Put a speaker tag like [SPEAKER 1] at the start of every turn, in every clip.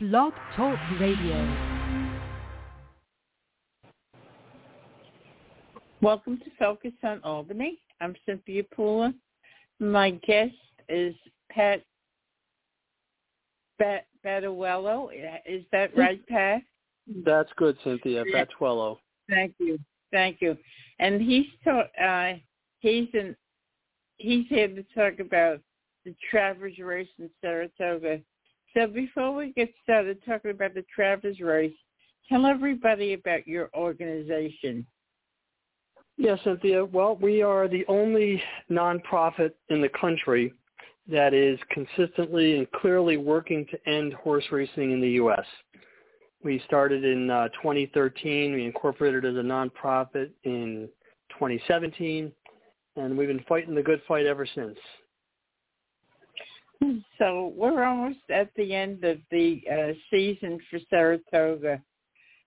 [SPEAKER 1] Blog Talk Radio.
[SPEAKER 2] Welcome to Focus on Albany. I'm Cynthia Pula. My guest is Pat Bat- Battuello. Is that right, Pat?
[SPEAKER 3] That's good, Cynthia. Battuello.
[SPEAKER 2] Thank you. Thank you. And he's ta- uh, he's in he's here to talk about the Travers race in Saratoga. So before we get started talking about the Travers race, tell everybody about your organization.
[SPEAKER 3] Yes, Cynthia. Well, we are the only nonprofit in the country that is consistently and clearly working to end horse racing in the U.S. We started in uh, 2013. We incorporated as a nonprofit in 2017, and we've been fighting the good fight ever since.
[SPEAKER 2] So we're almost at the end of the uh, season for Saratoga.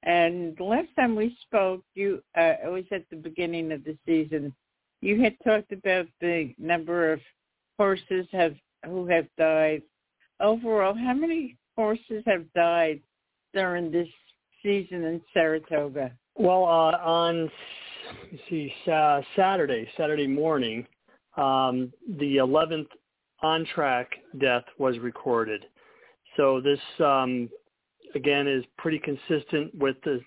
[SPEAKER 2] And last time we spoke, you uh, it was at the beginning of the season. You had talked about the number of horses have who have died. Overall, how many horses have died during this season in Saratoga?
[SPEAKER 3] Well, uh, on see uh, Saturday, Saturday morning, um, the 11th on track death was recorded. So this um, again is pretty consistent with the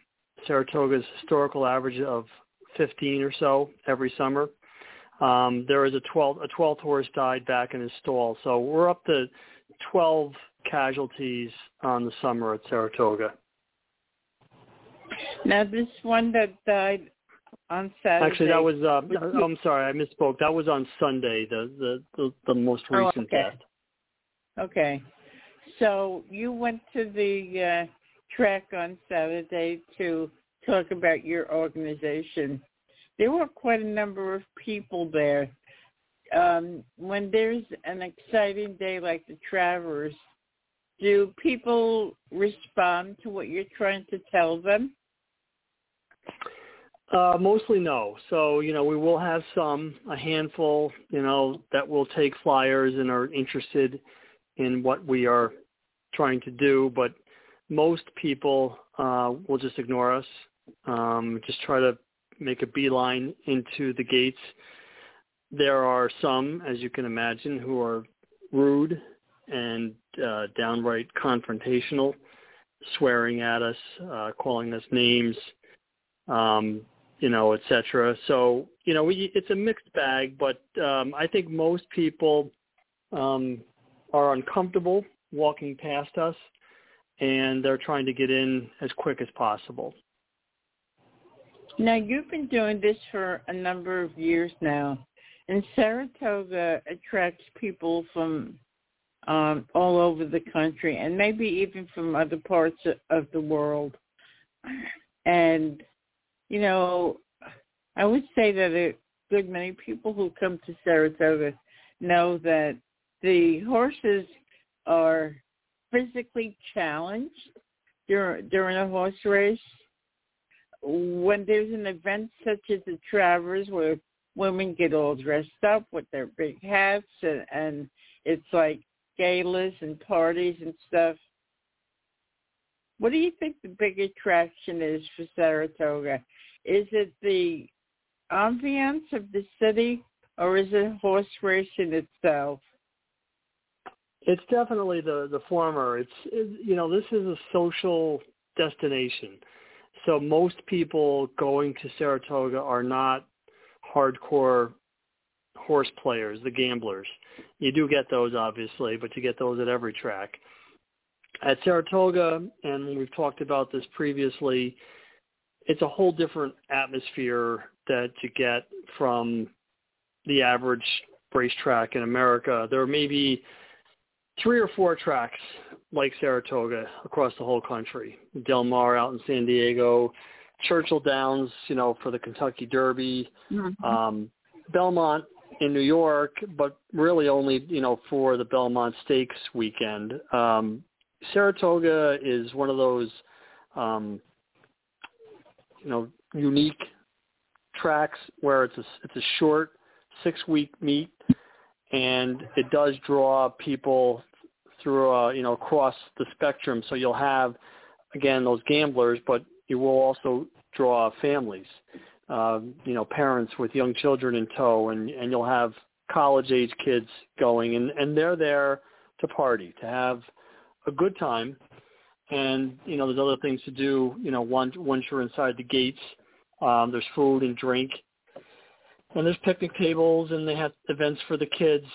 [SPEAKER 3] Saratoga's historical average of 15 or so every summer. Um, there was a 12 a 12th horse died back in his stall, so we're up to 12 casualties on the summer at Saratoga.
[SPEAKER 2] Now this one that died on Saturday.
[SPEAKER 3] Actually, that was. Uh, I'm sorry, I misspoke. That was on Sunday. The the the, the most recent
[SPEAKER 2] oh, okay.
[SPEAKER 3] death.
[SPEAKER 2] Okay. So you went to the uh, track on Saturday to talk about your organization. There were quite a number of people there. Um, when there's an exciting day like the Travers, do people respond to what you're trying to tell them?
[SPEAKER 3] Uh, mostly no. So, you know, we will have some, a handful, you know, that will take flyers and are interested in what we are trying to do, but most people uh, will just ignore us, um, just try to make a beeline into the gates. There are some, as you can imagine, who are rude and uh, downright confrontational, swearing at us, uh, calling us names, um, you know, et cetera. So, you know, we, it's a mixed bag, but um, I think most people um, are uncomfortable walking past us, and they're trying to get in as quick as possible.
[SPEAKER 2] Now, you've been doing this for a number of years now, and Saratoga attracts people from um, all over the country and maybe even from other parts of the world. And, you know, I would say that a good many people who come to Saratoga know that the horses are physically challenged during, during a horse race. When there's an event such as the Travers where women get all dressed up with their big hats and, and it's like galas and parties and stuff. What do you think the big attraction is for Saratoga? Is it the ambiance of the city or is it horse racing itself?
[SPEAKER 3] It's definitely the the former. It's it, you know this is a social destination, so most people going to Saratoga are not hardcore horse players, the gamblers. You do get those obviously, but you get those at every track. At Saratoga, and we've talked about this previously, it's a whole different atmosphere that you get from the average racetrack in America. There may be three or four tracks like Saratoga across the whole country. Del Mar out in San Diego, Churchill Downs, you know, for the Kentucky Derby, mm-hmm. um, Belmont in New York, but really only, you know, for the Belmont Stakes weekend. Um, Saratoga is one of those, um, you know, unique tracks where it's a it's a short six week meet, and it does draw people through uh, you know across the spectrum. So you'll have again those gamblers, but you will also draw families, um, you know, parents with young children in tow, and and you'll have college age kids going, and and they're there to party, to have a good time, and you know there's other things to do. You know, once once you're inside the gates, um, there's food and drink, and there's picnic tables, and they have events for the kids.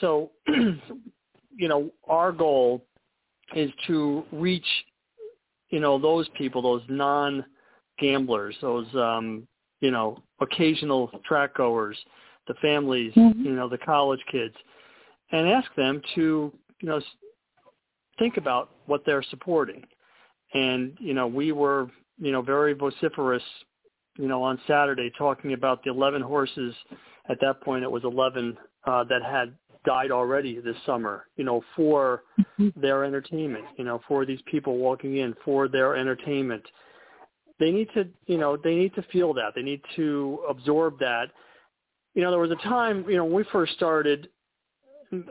[SPEAKER 3] So, you know, our goal is to reach, you know, those people, those non gamblers, those um, you know, occasional track goers, the families, mm-hmm. you know, the college kids, and ask them to, you know, think about what they're supporting. And, you know, we were, you know, very vociferous, you know, on Saturday talking about the 11 horses. At that point, it was 11 uh, that had died already this summer, you know, for mm-hmm. their entertainment, you know, for these people walking in for their entertainment they need to you know they need to feel that they need to absorb that you know there was a time you know when we first started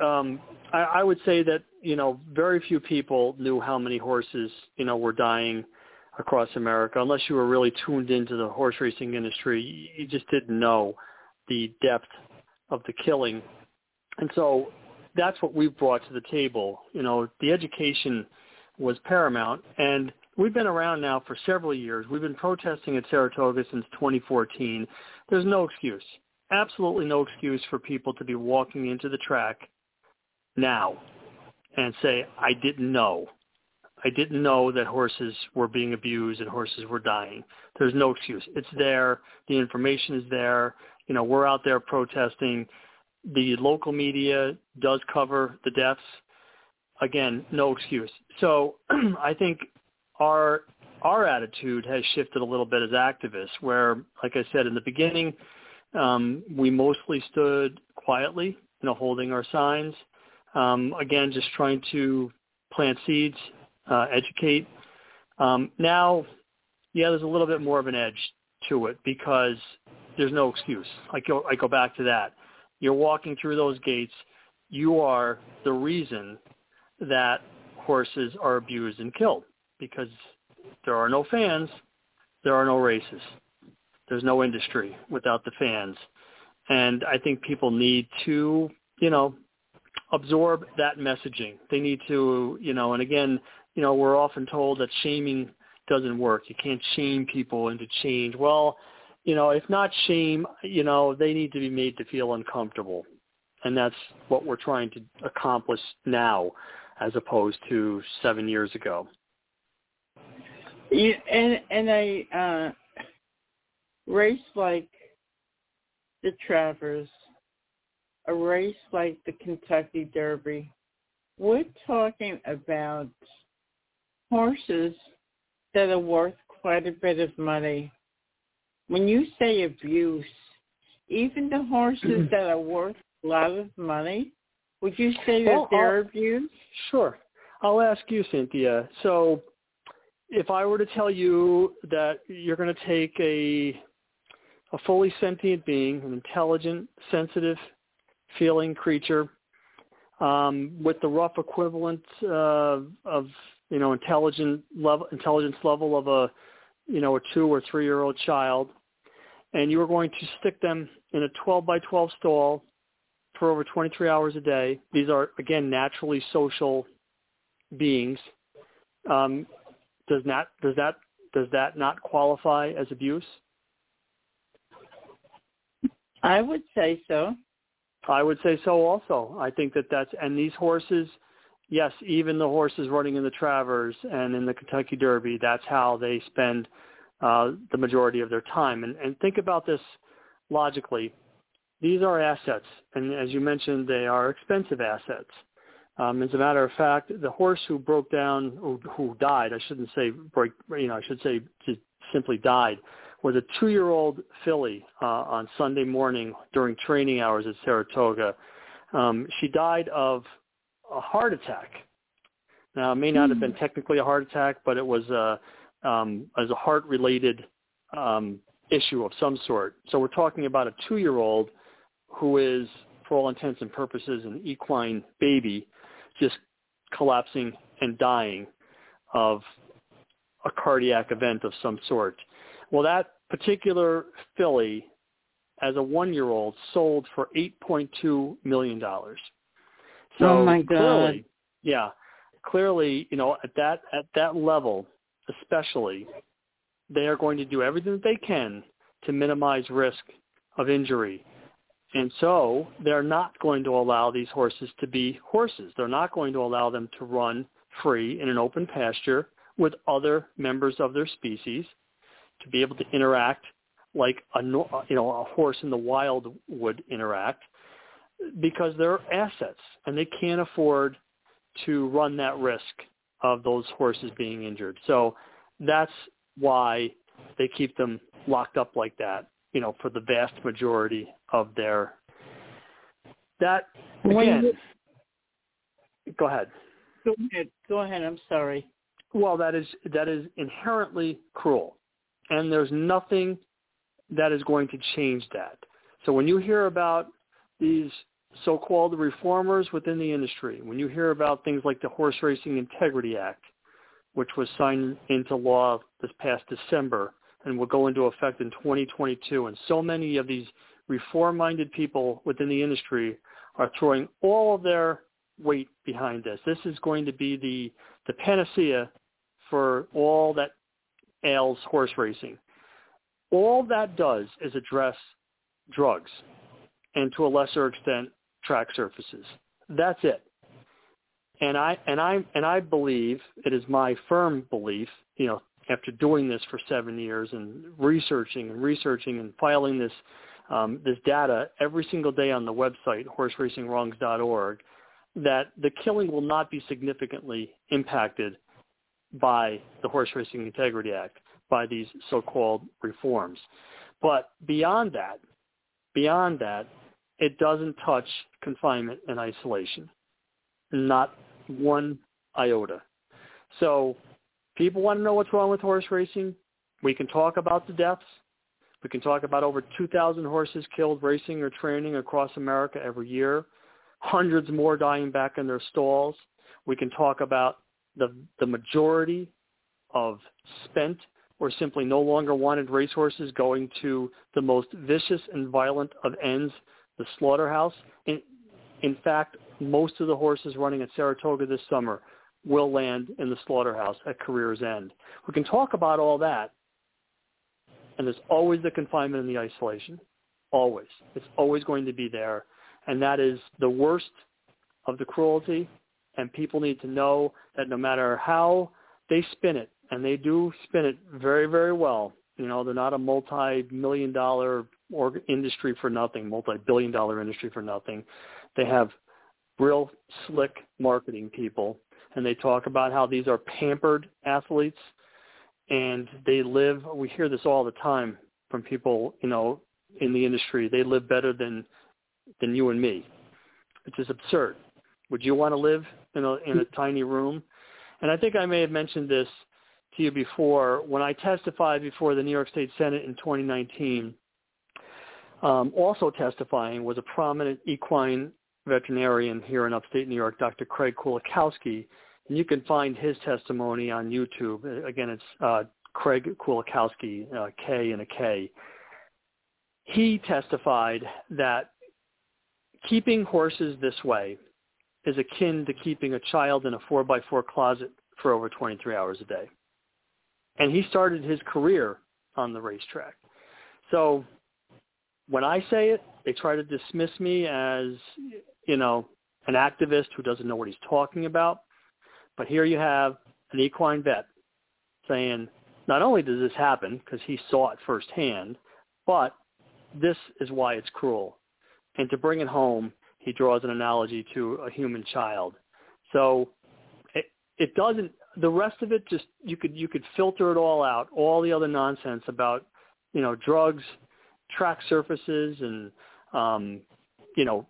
[SPEAKER 3] um i i would say that you know very few people knew how many horses you know were dying across america. Unless you were really tuned into the horse racing industry you just didn't know the depth of the killing. And so that's what we've brought to the table. You know the education was paramount. And We've been around now for several years. We've been protesting at Saratoga since 2014. There's no excuse, absolutely no excuse for people to be walking into the track now and say, I didn't know. I didn't know that horses were being abused and horses were dying. There's no excuse. It's there. The information is there. You know, we're out there protesting. The local media does cover the deaths. Again, no excuse. So I think our our attitude has shifted a little bit as activists, where, like I said in the beginning, um, we mostly stood quietly, you know, holding our signs. Um, again, just trying to plant seeds, uh, educate. Um, now, yeah, there's a little bit more of an edge to it because there's no excuse. I go, I go back to that. You're walking through those gates. You are the reason that horses are abused and killed because there are no fans, there are no races. There's no industry without the fans. And I think people need to, you know, absorb that messaging. They need to, you know, and again, you know, we're often told that shaming doesn't work. You can't shame people into change. Well, you know, if not shame, you know, they need to be made to feel uncomfortable. And that's what we're trying to accomplish now as opposed to seven years ago.
[SPEAKER 2] Yeah, and and a uh, race like the Travers, a race like the Kentucky Derby, we're talking about horses that are worth quite a bit of money. When you say abuse, even the horses that are worth a lot of money, would you say that well, they're I'll, abused?
[SPEAKER 3] Sure. I'll ask you, Cynthia. So if I were to tell you that you're going to take a a fully sentient being, an intelligent, sensitive, feeling creature, um, with the rough equivalent uh, of you know intelligent level intelligence level of a you know a two or three year old child, and you are going to stick them in a 12 by 12 stall for over 23 hours a day. These are again naturally social beings. Um, does not does that does that not qualify as abuse?
[SPEAKER 2] I would say so.
[SPEAKER 3] I would say so also. I think that that's and these horses, yes, even the horses running in the Travers and in the Kentucky Derby, that's how they spend uh, the majority of their time. And, and think about this logically. These are assets, and as you mentioned, they are expensive assets. Um, as a matter of fact, the horse who broke down, who, who died, I shouldn't say break, you know, I should say just simply died, was a two-year-old filly uh, on Sunday morning during training hours at Saratoga. Um, she died of a heart attack. Now, it may not have been hmm. technically a heart attack, but it was a, um, as a heart-related um, issue of some sort. So we're talking about a two-year-old who is, for all intents and purposes, an equine baby just collapsing and dying of a cardiac event of some sort. Well, that particular filly, as a one-year-old, sold for $8.2 million. So
[SPEAKER 2] oh my God!
[SPEAKER 3] Clearly, yeah, clearly, you know, at that at that level, especially, they are going to do everything that they can to minimize risk of injury. And so they're not going to allow these horses to be horses. They're not going to allow them to run free in an open pasture with other members of their species to be able to interact like a uh, you know a horse in the wild would interact because they're assets and they can't afford to run that risk of those horses being injured. So that's why they keep them locked up like that, you know, for the vast majority of their that again. go ahead.
[SPEAKER 2] Go ahead. Go ahead. I'm sorry.
[SPEAKER 3] Well, that is that is inherently cruel, and there's nothing that is going to change that. So when you hear about these so-called reformers within the industry, when you hear about things like the Horse Racing Integrity Act, which was signed into law this past December and will go into effect in 2022, and so many of these reform-minded people within the industry are throwing all of their weight behind this. This is going to be the, the panacea for all that ails horse racing. All that does is address drugs and to a lesser extent track surfaces. That's it. And I and I and I believe it is my firm belief, you know, after doing this for seven years and researching and researching and filing this um, this data every single day on the website horseracingwrongs.org, that the killing will not be significantly impacted by the Horse Racing Integrity Act, by these so-called reforms. But beyond that, beyond that, it doesn't touch confinement and isolation. Not one iota. So people want to know what's wrong with horse racing. We can talk about the deaths. We can talk about over 2,000 horses killed racing or training across America every year, hundreds more dying back in their stalls. We can talk about the, the majority of spent or simply no longer wanted racehorses going to the most vicious and violent of ends the slaughterhouse. In, in fact, most of the horses running at Saratoga this summer will land in the slaughterhouse at career's end. We can talk about all that, and there's always the confinement and the isolation. Always. It's always going to be there, and that is the worst of the cruelty, and people need to know that no matter how they spin it, and they do spin it very, very well, you know, they're not a multi-million dollar or industry for nothing, multi-billion dollar industry for nothing. They have real slick marketing people and they talk about how these are pampered athletes and they live we hear this all the time from people, you know, in the industry. They live better than than you and me. Which is absurd. Would you want to live in a in a tiny room? And I think I may have mentioned this to you before when I testified before the New York State Senate in 2019 um, also testifying was a prominent equine veterinarian here in upstate New York, Dr. Craig Kulikowski. And you can find his testimony on YouTube. Again, it's uh, Craig Kulikowski, uh, K and a K. He testified that keeping horses this way is akin to keeping a child in a 4x4 closet for over 23 hours a day. And he started his career on the racetrack. So when I say it, they try to dismiss me as, you know, an activist who doesn't know what he's talking about. But here you have an equine vet saying, not only does this happen because he saw it firsthand, but this is why it's cruel. And to bring it home, he draws an analogy to a human child. So it, it doesn't. The rest of it just you could you could filter it all out. All the other nonsense about you know drugs, track surfaces and um, you know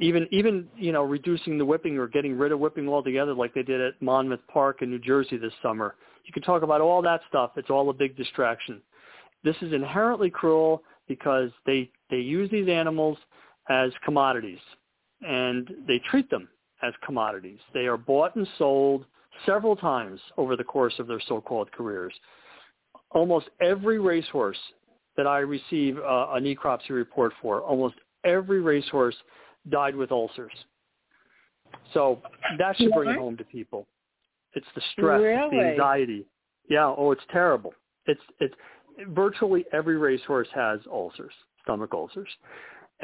[SPEAKER 3] even even you know reducing the whipping or getting rid of whipping altogether like they did at Monmouth Park in New Jersey this summer. You can talk about all that stuff. It's all a big distraction. This is inherently cruel because they they use these animals as commodities and they treat them as commodities. They are bought and sold several times over the course of their so-called careers. Almost every racehorse that I receive uh, a necropsy report for, almost every racehorse died with ulcers. So that should bring it home to people. It's the stress,
[SPEAKER 2] really?
[SPEAKER 3] the anxiety. Yeah. Oh, it's terrible. It's it's virtually every racehorse has ulcers, stomach ulcers,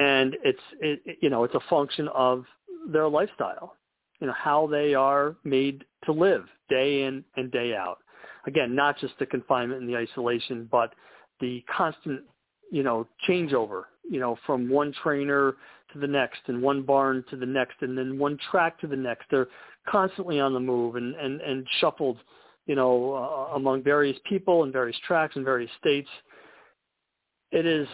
[SPEAKER 3] and it's it, you know it's a function of their lifestyle, you know how they are made to live day in and day out. Again, not just the confinement and the isolation, but the constant you know changeover, you know from one trainer to the next and one barn to the next and then one track to the next. They're constantly on the move and and and shuffled you know, uh, among various people and various tracks and various states. It is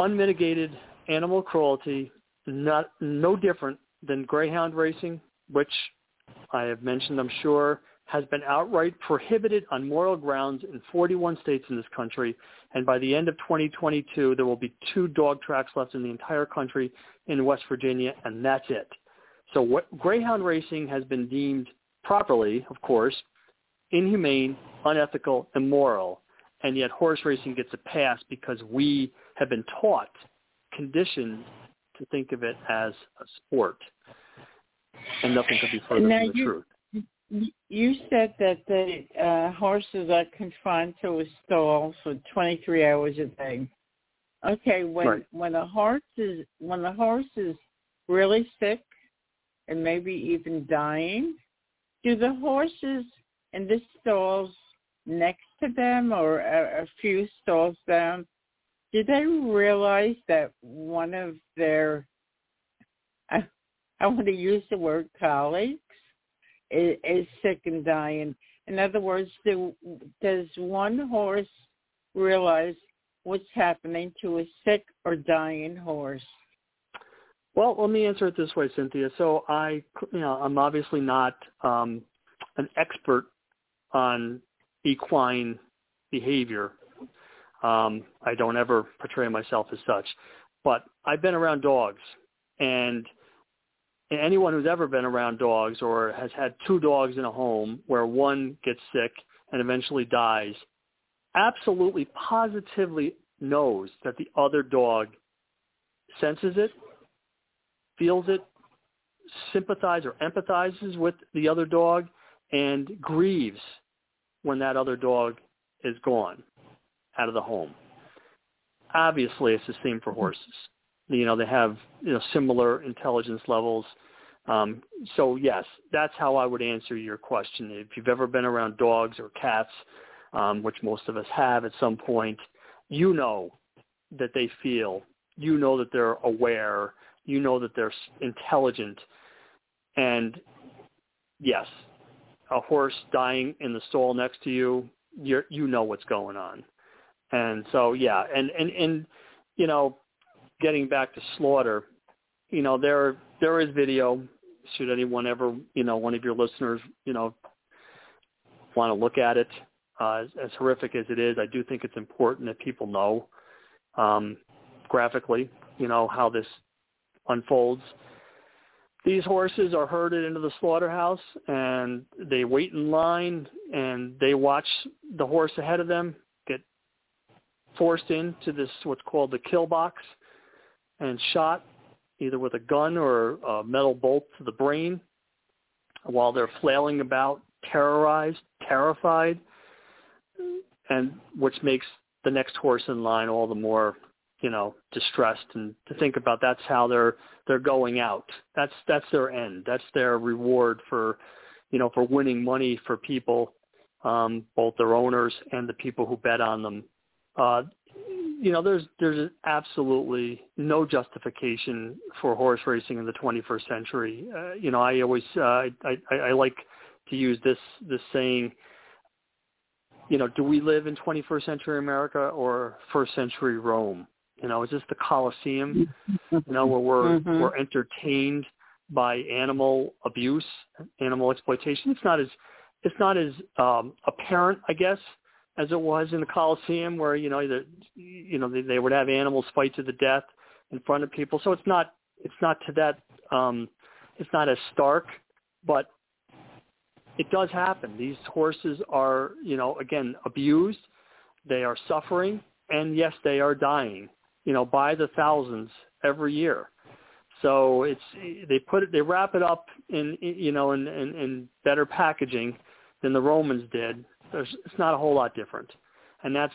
[SPEAKER 3] unmitigated animal cruelty, not no different than greyhound racing, which I have mentioned, I'm sure, has been outright prohibited on moral grounds in 41 states in this country. And by the end of 2022, there will be two dog tracks left in the entire country in West Virginia, and that's it. So what, greyhound racing has been deemed properly, of course, inhumane, unethical, immoral, and yet horse racing gets a pass because we have been taught, conditioned to think of it as a sport. And nothing could be further
[SPEAKER 2] now
[SPEAKER 3] from the
[SPEAKER 2] you,
[SPEAKER 3] truth.
[SPEAKER 2] You said that the uh, horses are confined to a stall for 23 hours a day. Okay, when
[SPEAKER 3] right.
[SPEAKER 2] when a horse is when the horse is really sick and maybe even dying, do the horses in the stalls next to them or a, a few stalls down, do they realize that one of their, I, I want to use the word colleagues, is, is sick and dying? In other words, do, does one horse realize what's happening to a sick or dying horse?
[SPEAKER 3] Well, let me answer it this way, Cynthia. So I, you know, I'm obviously not um, an expert on equine behavior. Um, I don't ever portray myself as such, but I've been around dogs, and anyone who's ever been around dogs or has had two dogs in a home where one gets sick and eventually dies, absolutely positively knows that the other dog senses it feels it, sympathizes or empathizes with the other dog, and grieves when that other dog is gone out of the home. Obviously, it's the same for horses. You know, they have you know similar intelligence levels. Um, so yes, that's how I would answer your question. If you've ever been around dogs or cats, um, which most of us have at some point, you know that they feel. You know that they're aware you know that they're intelligent. And yes, a horse dying in the stall next to you, you you know what's going on. And so yeah, and and and you know, getting back to slaughter, you know there there is video. Should anyone ever, you know, one of your listeners, you know, want to look at it, uh, as, as horrific as it is, I do think it's important that people know um, graphically, you know, how this unfolds. These horses are herded into the slaughterhouse and they wait in line and they watch the horse ahead of them get forced into this what's called the kill box and shot either with a gun or a metal bolt to the brain. While they're flailing about, terrorized, terrified, and which makes the next horse in line all the more you know distressed and to think about that's how they're they're going out. That's that's their end. That's their reward for you know for winning money for people um both their owners and the people who bet on them. Uh you know there's there's absolutely no justification for horse racing in the 21st century. Uh, you know i always uh, I, I i like to use this this saying you know, do we live in 21st century America or first century Rome? You know, is this the Colosseum? You know, where we're
[SPEAKER 2] Mhm.
[SPEAKER 3] we're entertained by animal abuse, animal exploitation. It's not as it's not as um, apparent, I guess, as it was in the Colosseum, where you know the you know they, they would have animals fight to the death in front of people. So it's not it's not to that um, it's not as stark, but it does happen. These horses are, you know, again, abused. They are suffering, and yes, they are dying, you know, by the thousands every year. So it's they put it, they wrap it up in, you know, in, in, in better packaging than the Romans did. There's, it's not a whole lot different. And that's,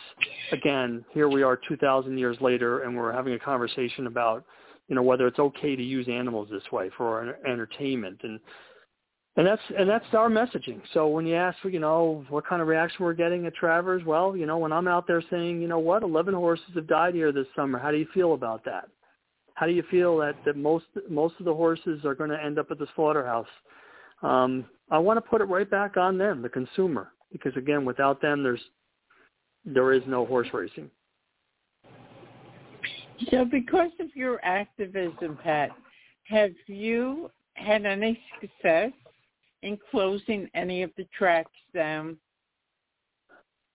[SPEAKER 3] again, here we are 2,000 years later, and we're having a conversation about, you know, whether it's okay to use animals this way for entertainment. And and that's and that's our messaging. So when you ask, you know, what kind of reaction we're getting at Travers, well, you know, when I'm out there saying, you know what, 11 horses have died here this summer. How do you feel about that? How do you feel that that most most of the horses are going to end up at the slaughterhouse? Um, I want to put it right back on them, the consumer, because again, without them, there's there is no horse racing.
[SPEAKER 2] So, because of your activism, Pat, have you had any success in closing any of the tracks down?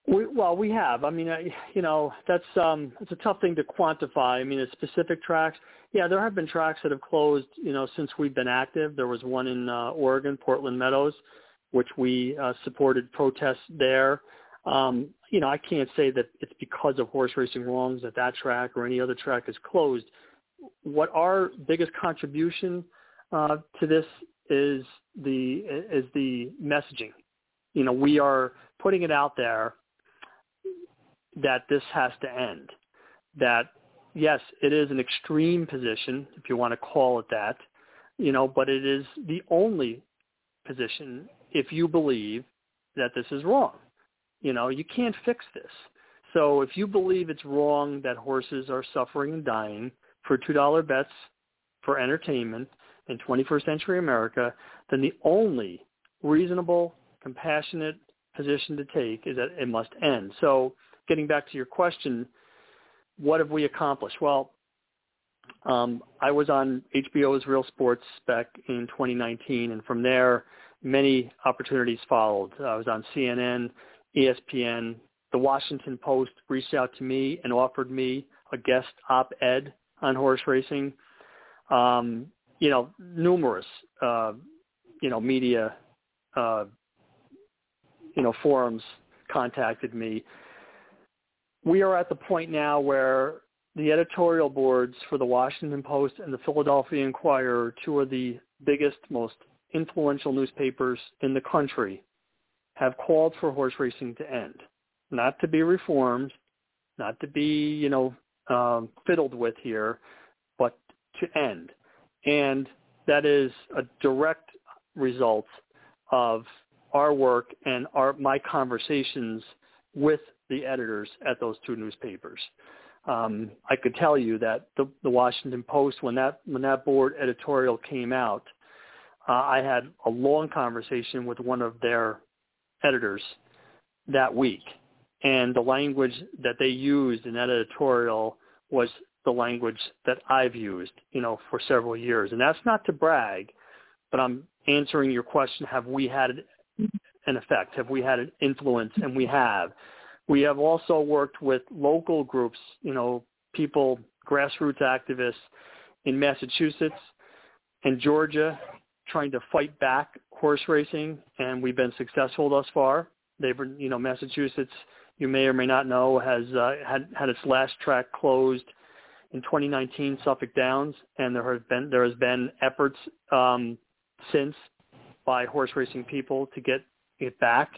[SPEAKER 3] We, well, we have. I mean, you know, that's um, it's a tough thing to quantify. I mean, it's specific tracks. Yeah, there have been tracks that have closed. You know, since we've been active. There was one in uh, Oregon, Portland Meadows, which we uh, supported protests there. Um, you know, I can't say that it's because of horse racing wrongs that that track or any other track is closed. What our biggest contribution uh, to this is the is the messaging. You know, we are putting it out there that this has to end. That yes, it is an extreme position, if you want to call it that, you know, but it is the only position if you believe that this is wrong. You know, you can't fix this. So if you believe it's wrong that horses are suffering and dying for $2 bets for entertainment in 21st century America, then the only reasonable, compassionate position to take is that it must end. So getting back to your question, what have we accomplished? Well, um, I was on HBO's Real Sports back in 2019, and from there, many opportunities followed. I was on CNN, ESPN, the Washington Post reached out to me and offered me a guest op-ed on horse racing. Um, you know, numerous, uh, you know, media, uh, you know, forums contacted me. We are at the point now where the editorial boards for the Washington Post and the Philadelphia Inquirer, two of the biggest, most influential newspapers in the country, have called for horse racing to end, not to be reformed, not to be, you know, um, fiddled with here, but to end. And that is a direct result of our work and our my conversations with the editors at those two newspapers. Um, I could tell you that the, the Washington Post, when that when that board editorial came out, uh, I had a long conversation with one of their editors that week, and the language that they used in that editorial was the language that I've used, you know, for several years. And that's not to brag, but I'm answering your question, have we had an effect? Have we had an influence? And we have. We have also worked with local groups, you know, people, grassroots activists in Massachusetts and Georgia trying to fight back horse racing, and we've been successful thus far. They've, you know, Massachusetts, you may or may not know, has uh, had had its last track closed in 2019, Suffolk Downs, and there has been there has been efforts um, since by horse racing people to get it back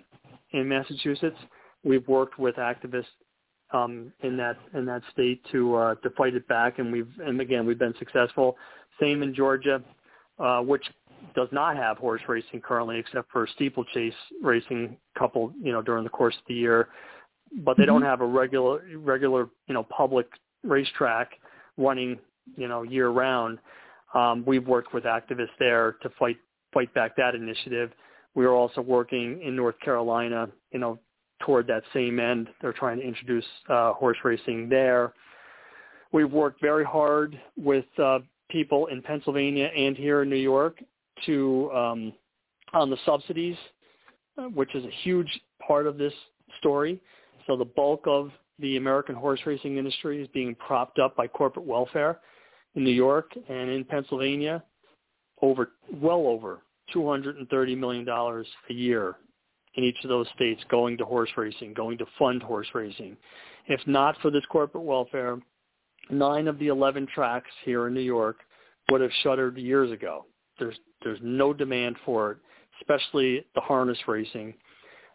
[SPEAKER 3] in Massachusetts. We've worked with activists um, in that in that state to uh, to fight it back, and we've and again we've been successful. Same in Georgia, uh, which does not have horse racing currently, except for steeplechase racing, couple you know during the course of the year, but they mm-hmm. don't have a regular regular you know public racetrack running, you know, year round. Um, we've worked with activists there to fight fight back that initiative. We are also working in North Carolina, you know, toward that same end. They're trying to introduce uh, horse racing there. We've worked very hard with uh, people in Pennsylvania and here in New York to um, on the subsidies, uh, which is a huge part of this story. So the bulk of the American horse racing industry is being propped up by corporate welfare in New York and in Pennsylvania. over well over $230 million a year in each of those states going to horse racing, going to fund horse racing. If not for this corporate welfare, nine of the 11 tracks here in New York would have shuttered years ago. There's there's no demand for it, especially the harness racing,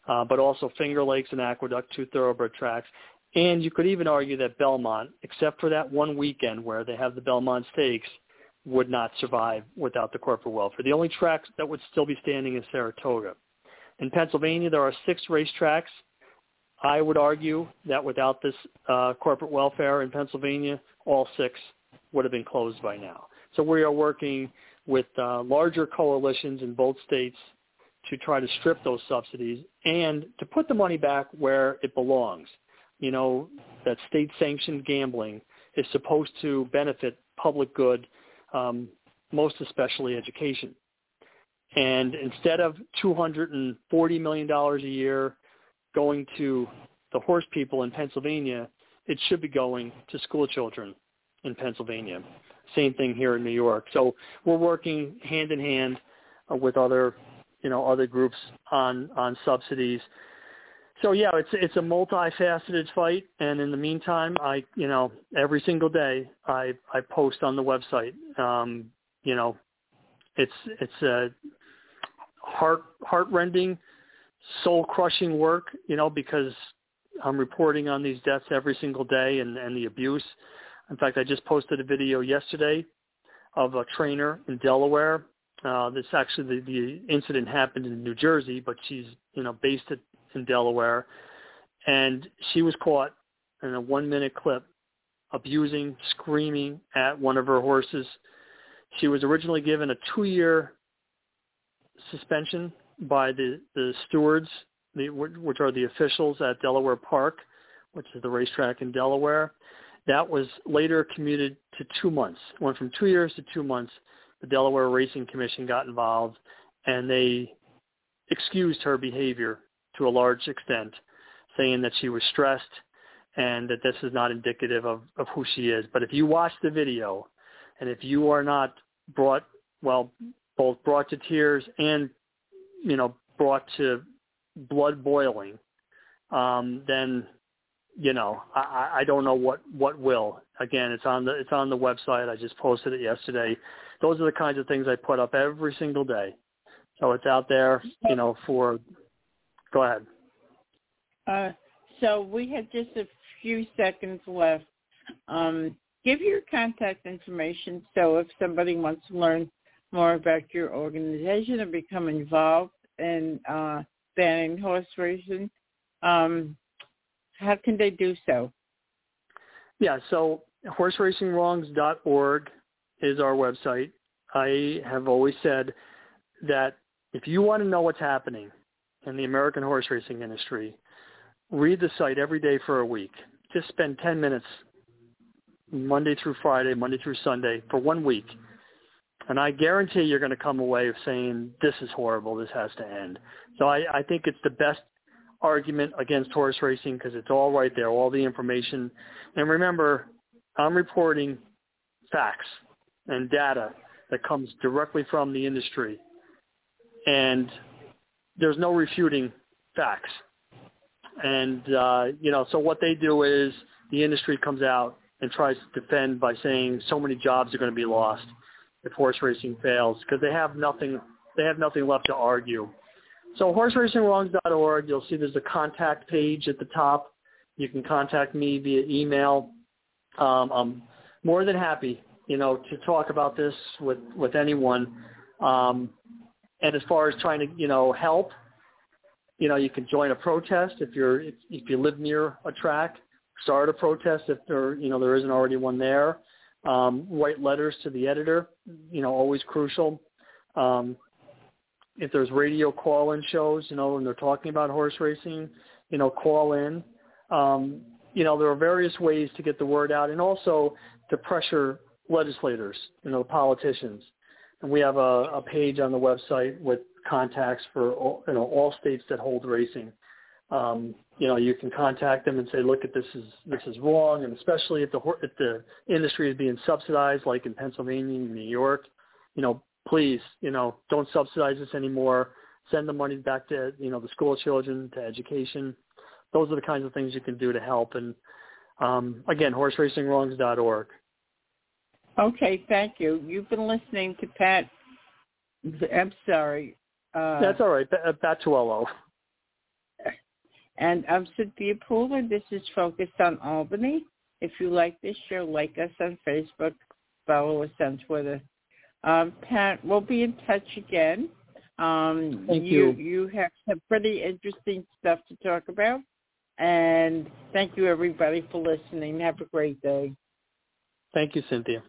[SPEAKER 3] uh, but also Finger Lakes and Aqueduct, two thoroughbred tracks. And you could even argue that Belmont, except for that one weekend where they have the Belmont Stakes, would not survive without the corporate welfare. The only tracks that would still be standing is Saratoga. In Pennsylvania, there are six racetracks. I would argue that without this uh, corporate welfare in Pennsylvania, all six would have been closed by now. So we are working with uh, larger coalitions in both states to try to strip those subsidies and to put the money back where it belongs. You know, that state-sanctioned gambling is supposed to benefit public good, um, most especially education. And instead of $240 million a year going to the horse people in Pennsylvania, it should be going to school children in Pennsylvania. Same thing here in New York. So we're working hand in hand uh, with other, you know, other groups on on subsidies. So yeah, it's it's a multifaceted fight, and in the meantime, I you know every single day I I post on the website. Um, you know, it's it's a heart heartrending, soul crushing work. You know, because I'm reporting on these deaths every single day and and the abuse. In fact, I just posted a video yesterday of a trainer in Delaware. Uh, this actually the, the incident happened in New Jersey, but she's you know based at, in Delaware, and she was caught in a one-minute clip abusing, screaming at one of her horses. She was originally given a two-year suspension by the the stewards, the, which are the officials at Delaware Park, which is the racetrack in Delaware. That was later commuted to two months. went from two years to two months. The Delaware Racing Commission got involved, and they excused her behavior to a large extent, saying that she was stressed and that this is not indicative of, of who she is. But if you watch the video, and if you are not brought, well, both brought to tears and, you know, brought to blood boiling, um, then you know, I, I don't know what what will. Again, it's on the it's on the website. I just posted it yesterday. Those are the kinds of things I put up every single day. So it's out there, you know, for. Go ahead.
[SPEAKER 2] Uh, so we have just a few seconds left. Um, give your contact information so if somebody wants to learn more about your organization and become involved in uh, banning horse racing, um, how can they do so?
[SPEAKER 3] Yeah, so horseracingwrongs.org is our website. I have always said that if you want to know what's happening in the American horse racing industry, read the site every day for a week. Just spend 10 minutes Monday through Friday, Monday through Sunday for one week. And I guarantee you're going to come away saying, this is horrible, this has to end. So I, I think it's the best argument against horse racing because it's all right there, all the information. And remember, I'm reporting facts and data that comes directly from the industry. And there's no refuting facts. And, uh, you know, so what they do is the industry comes out and tries to defend by saying so many jobs are going to be lost if horse racing fails because they have nothing, they have nothing left to argue so horseracingwrongs.org, you'll see there's a contact page at the top. You can contact me via email. Um, I'm more than happy, you know, to talk about this with, with anyone. Um, and as far as trying to, you know, help, you know, you can join a protest if you're if, if you live near a track. Start a protest if there, you know, there isn't already one there. Um, write letters to the editor, you know, always crucial. Um, if there's radio call-in shows, you know, when they're talking about horse racing, you know, call in. Um, you know, there are various ways to get the word out, and also to pressure legislators, you know, politicians. And we have a, a page on the website with contacts for all, you know all states that hold racing. Um, you know, you can contact them and say, look, at this is this is wrong, and especially if the if the industry is being subsidized, like in Pennsylvania and New York, you know, please, you know, don't subsidize this anymore. Send the money back to, you know, the school children, to education. Those are the kinds of things you can do to help. And um, again, horseracingwrongs.org.
[SPEAKER 2] Okay, thank you. You've been listening to Pat. I'm sorry.
[SPEAKER 3] Uh, That's all right. Pat Tuello.
[SPEAKER 2] And I'm Cynthia Pooler. This is Focused on Albany. If you like this show, like us on Facebook, follow us on Twitter. Um, Pat, we'll be in touch again. Um,
[SPEAKER 3] thank
[SPEAKER 2] you,
[SPEAKER 3] you.
[SPEAKER 2] You have some pretty interesting stuff to talk about. And thank you, everybody, for listening. Have a great day.
[SPEAKER 3] Thank you, Cynthia.